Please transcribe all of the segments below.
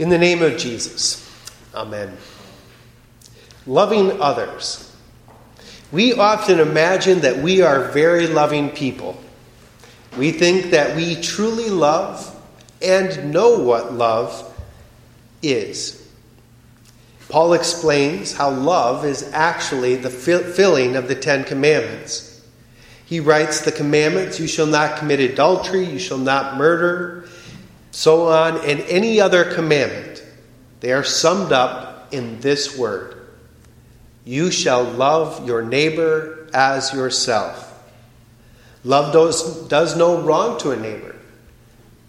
In the name of Jesus, Amen. Loving others. We often imagine that we are very loving people. We think that we truly love and know what love is. Paul explains how love is actually the filling of the Ten Commandments. He writes the commandments you shall not commit adultery, you shall not murder, so on, and any other commandment. They are summed up in this word You shall love your neighbor as yourself. Love does, does no wrong to a neighbor.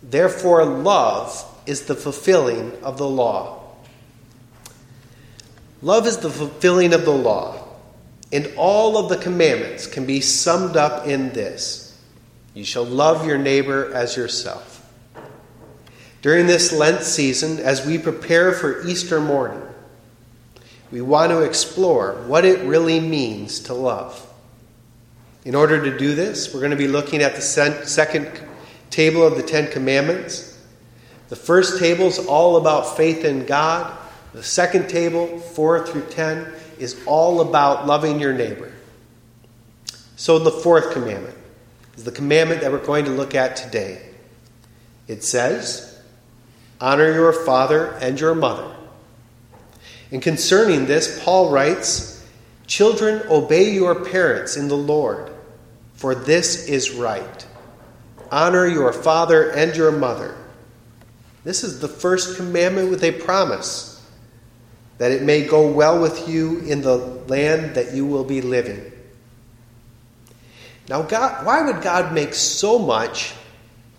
Therefore, love is the fulfilling of the law. Love is the fulfilling of the law, and all of the commandments can be summed up in this You shall love your neighbor as yourself. During this Lent season, as we prepare for Easter morning, we want to explore what it really means to love. In order to do this, we're going to be looking at the second table of the Ten Commandments. The first table is all about faith in God. The second table, 4 through 10, is all about loving your neighbor. So, the fourth commandment is the commandment that we're going to look at today. It says, Honor your father and your mother. And concerning this, Paul writes, Children, obey your parents in the Lord, for this is right. Honor your father and your mother. This is the first commandment with a promise that it may go well with you in the land that you will be living. Now, God, why would God make so much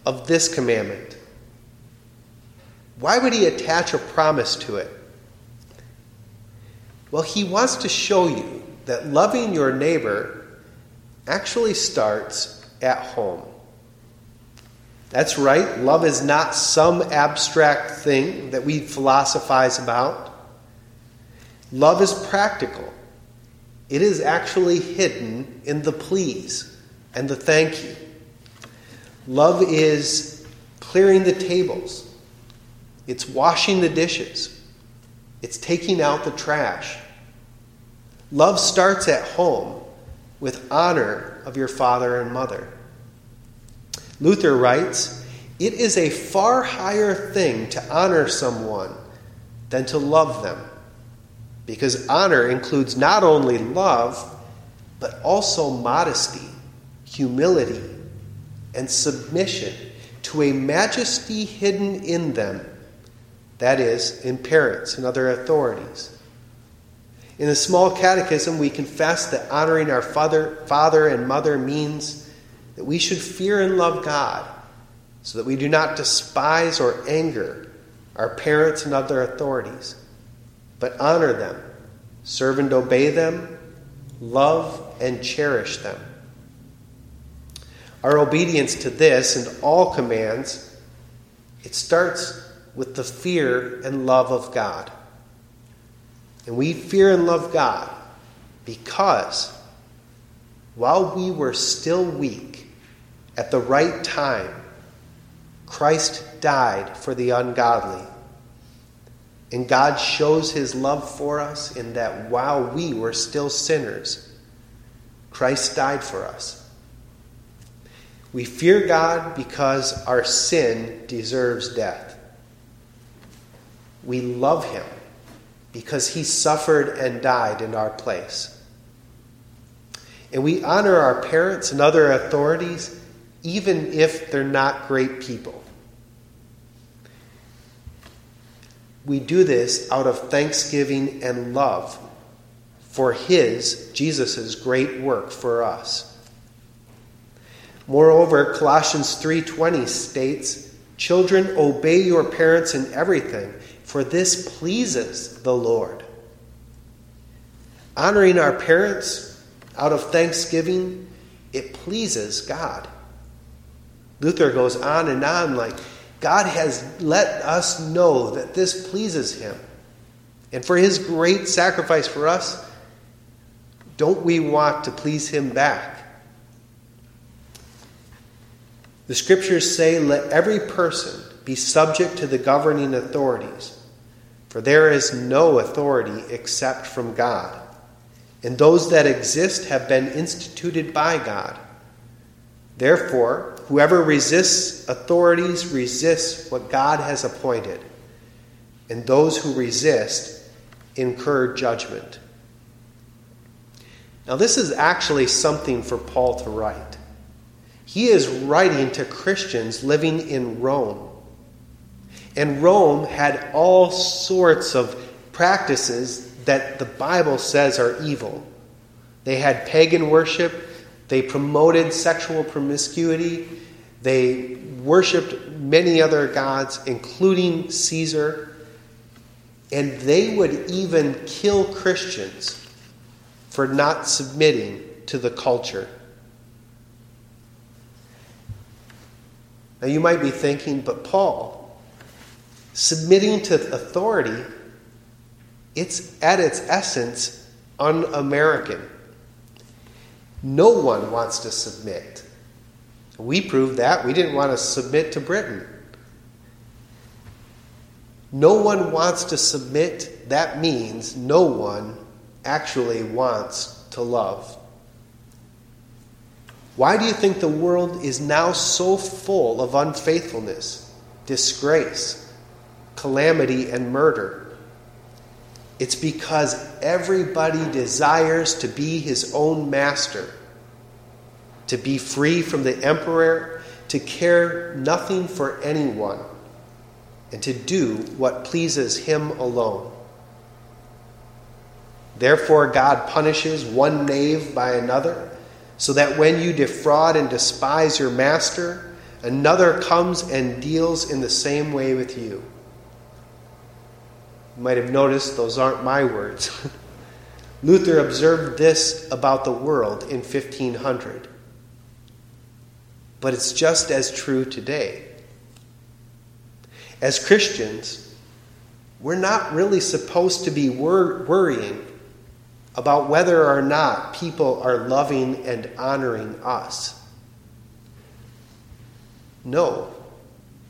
of this commandment? Why would He attach a promise to it? Well, He wants to show you that loving your neighbor actually starts at home. That's right, love is not some abstract thing that we philosophize about. Love is practical. It is actually hidden in the please and the thank you. Love is clearing the tables, it's washing the dishes, it's taking out the trash. Love starts at home with honor of your father and mother. Luther writes, It is a far higher thing to honor someone than to love them because honor includes not only love, but also modesty, humility, and submission to a majesty hidden in them, that is, in parents and other authorities. In the small catechism, we confess that honoring our father, father and mother means that we should fear and love God so that we do not despise or anger our parents and other authorities but honor them, serve and obey them, love and cherish them. Our obedience to this and all commands, it starts with the fear and love of God. And we fear and love God because while we were still weak, at the right time, Christ died for the ungodly. And God shows his love for us in that while we were still sinners, Christ died for us. We fear God because our sin deserves death. We love him because he suffered and died in our place. And we honor our parents and other authorities even if they're not great people. We do this out of thanksgiving and love for his, Jesus' great work for us. Moreover, Colossians 3:20 states, "Children, obey your parents in everything, for this pleases the Lord." Honoring our parents out of thanksgiving, it pleases God. Luther goes on and on like God has let us know that this pleases Him. And for His great sacrifice for us, don't we want to please Him back? The scriptures say, Let every person be subject to the governing authorities, For there is no authority except from God, and those that exist have been instituted by God. Therefore, whoever resists authorities resists what God has appointed, and those who resist incur judgment. Now, this is actually something for Paul to write. He is writing to Christians living in Rome. And Rome had all sorts of practices that the Bible says are evil. They had pagan worship, they promoted sexual promiscuity, they worshiped many other gods, including Caesar, and they would even kill Christians for not submitting to the culture. Now you might be thinking, but Paul, submitting to authority, it's at its essence un American. No one wants to submit. We proved that. We didn't want to submit to Britain. No one wants to submit. That means no one actually wants to love. Why do you think the world is now so full of unfaithfulness, disgrace, calamity, and murder. It's because everybody desires to be his own master, to be free from the emperor, to care nothing for anyone, and to do what pleases him alone. Therefore, God punishes one knave by another, so that when you defraud and despise your master, another comes and deals in the same way with you. You might have noticed those aren't my words. Luther observed this about the world in 1500. But it's just as true today. As Christians, we're not really supposed to be wor- worrying about whether or not people are loving and honoring us. No.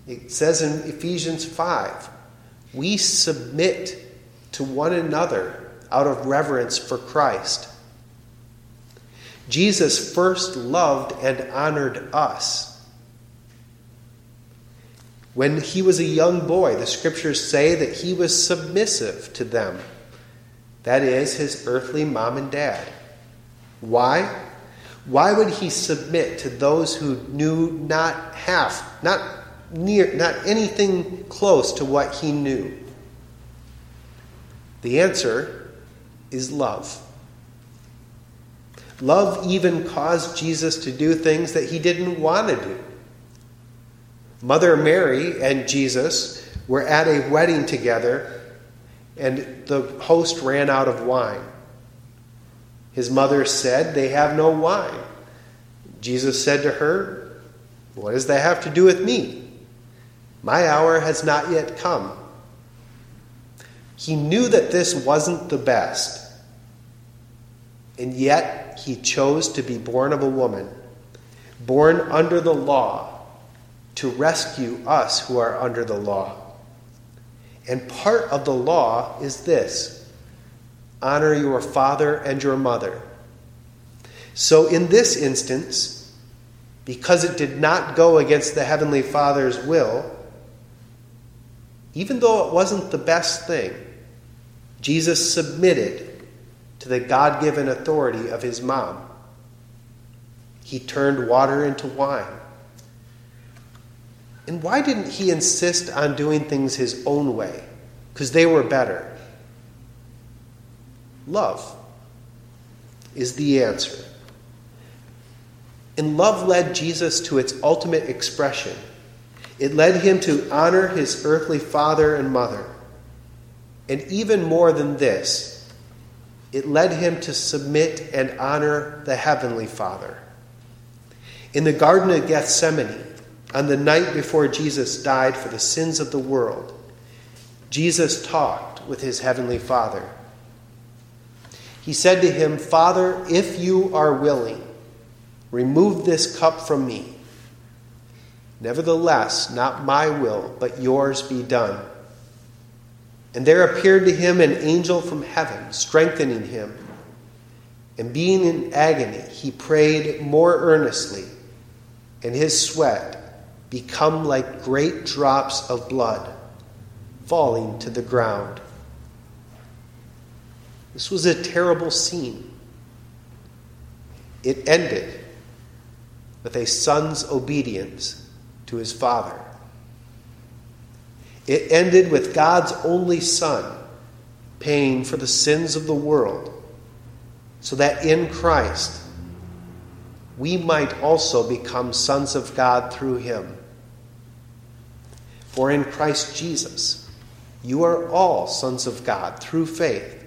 It says in Ephesians 5 we submit to one another out of reverence for Christ. Jesus first loved and honored us. When he was a young boy, the scriptures say that he was submissive to them. That is, his earthly mom and dad. Why? Why would he submit to those who knew not half, not near, not anything close to what he knew? The answer is love. Love even caused Jesus to do things that he didn't want to do. Mother Mary and Jesus were at a wedding together, and the host ran out of wine. His mother said, They have no wine. Jesus said to her, What does that have to do with me? My hour has not yet come. He knew that this wasn't the best, and yet he chose to be born of a woman, born under the law, to rescue us who are under the law. And part of the law is this honor your father and your mother. So, in this instance, because it did not go against the Heavenly Father's will, even though it wasn't the best thing, Jesus submitted to the God given authority of his mom. He turned water into wine. And why didn't he insist on doing things his own way? Because they were better. Love is the answer. And love led Jesus to its ultimate expression. It led him to honor his earthly father and mother and even more than this, it led him to submit and honor the Heavenly Father. In the Garden of Gethsemane, on the night before Jesus died for the sins of the world, Jesus talked with his Heavenly Father. He said to him, Father, if you are willing, remove this cup from me. Nevertheless, not my will, but yours be done. And there appeared to him an angel from heaven, strengthening him. And being in agony, he prayed more earnestly, and his sweat become like great drops of blood falling to the ground. This was a terrible scene. It ended with a son's obedience to his father. It ended with God's only Son paying for the sins of the world so that in Christ we might also become sons of God through him. For in Christ Jesus you are all sons of God through faith.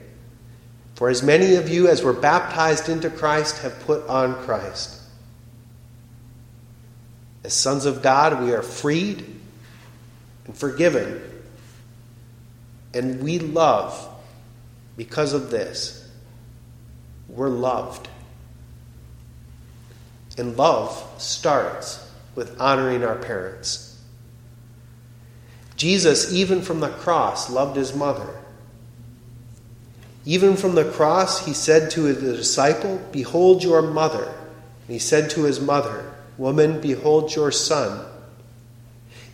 For as many of you as were baptized into Christ have put on Christ. As sons of God, we are freed and forgiven. And we love because of this. We're loved. And love starts with honoring our parents. Jesus, even from the cross, loved his mother. Even from the cross, he said to the disciple, Behold your mother. And he said to his mother, Woman, behold your son.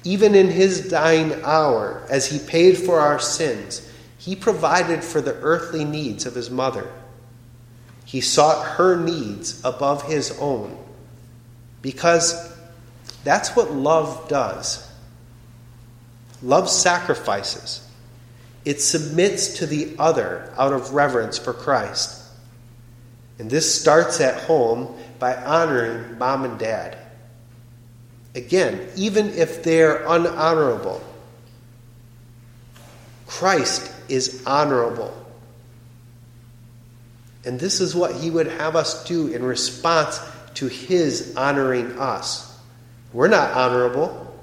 Even in his dying hour, as he paid for our sins, he provided for the earthly needs of his mother. He sought her needs above his own because that's what love does. Love sacrifices, it submits to the other out of reverence for Christ. And this starts at home by honoring mom and dad. Again, even if they're unhonorable, Christ is honorable. And this is what he would have us do in response to his honoring us. We're not honorable,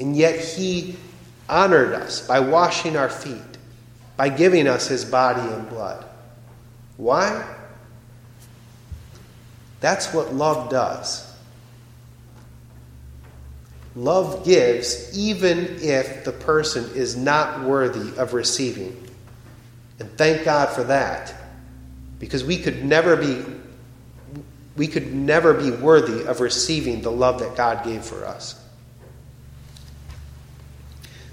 and yet he honored us by washing our feet, by giving us his body and blood. Why? That's what love does. Love gives even if the person is not worthy of receiving. And thank God for that. Because we could never be we could never be worthy of receiving the love that God gave for us.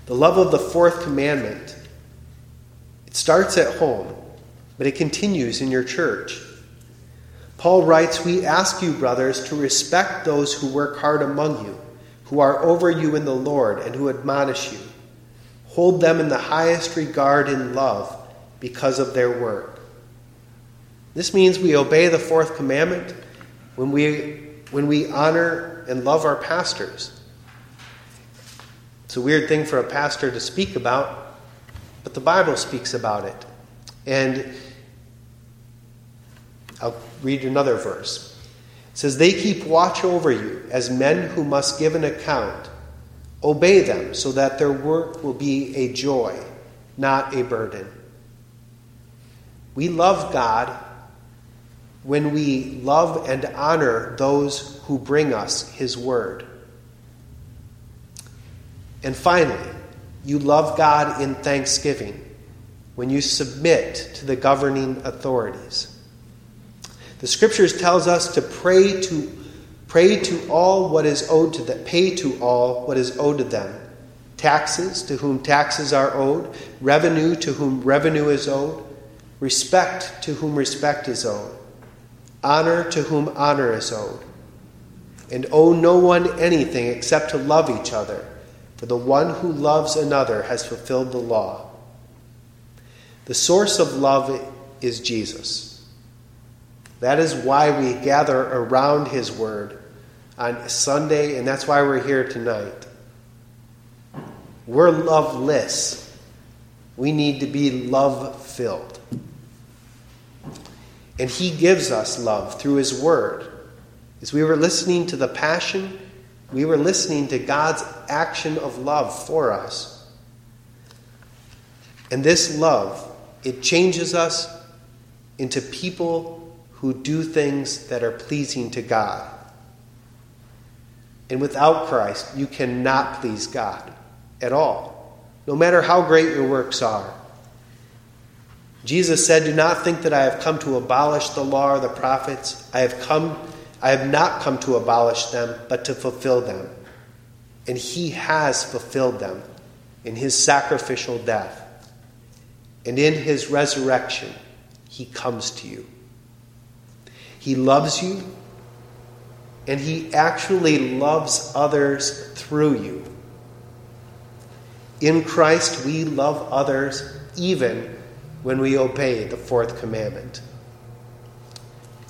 The love of the fourth commandment it starts at home, but it continues in your church. Paul writes, "We ask you, brothers, to respect those who work hard among you." who are over you in the Lord and who admonish you. Hold them in the highest regard in love because of their work. This means we obey the fourth commandment when we, when we honor and love our pastors. It's a weird thing for a pastor to speak about, but the Bible speaks about it. And I'll read another verse says, They keep watch over you as men who must give an account. Obey them so that their work will be a joy, not a burden. We love God when we love and honor those who bring us His word. And finally, you love God in thanksgiving when you submit to the governing authorities. The scriptures tells us to pray to pray to all what is owed to them, pay to all what is owed to them. Taxes to whom taxes are owed, revenue to whom revenue is owed, respect to whom respect is owed, honor to whom honor is owed. And owe no one anything except to love each other, for the one who loves another has fulfilled the law. The source of love is Jesus. That is why we gather around His Word on Sunday, and that's why we're here tonight. We're loveless. We need to be love filled. And He gives us love through His Word. As we were listening to the Passion, we were listening to God's action of love for us. And this love, it changes us into people who do things that are pleasing to God. And without Christ, you cannot please God at all. no matter how great your works are. Jesus said, Do not think that I have come to abolish the law or the prophets. I have come I have not come to abolish them, but to fulfill them. And he has fulfilled them in his sacrificial death. And in his resurrection, he comes to you. He loves you, and he actually loves others through you. In Christ, we love others even when we obey the fourth commandment.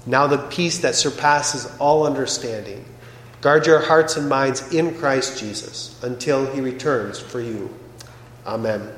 Now, the peace that surpasses all understanding. Guard your hearts and minds in Christ Jesus until he returns for you. Amen.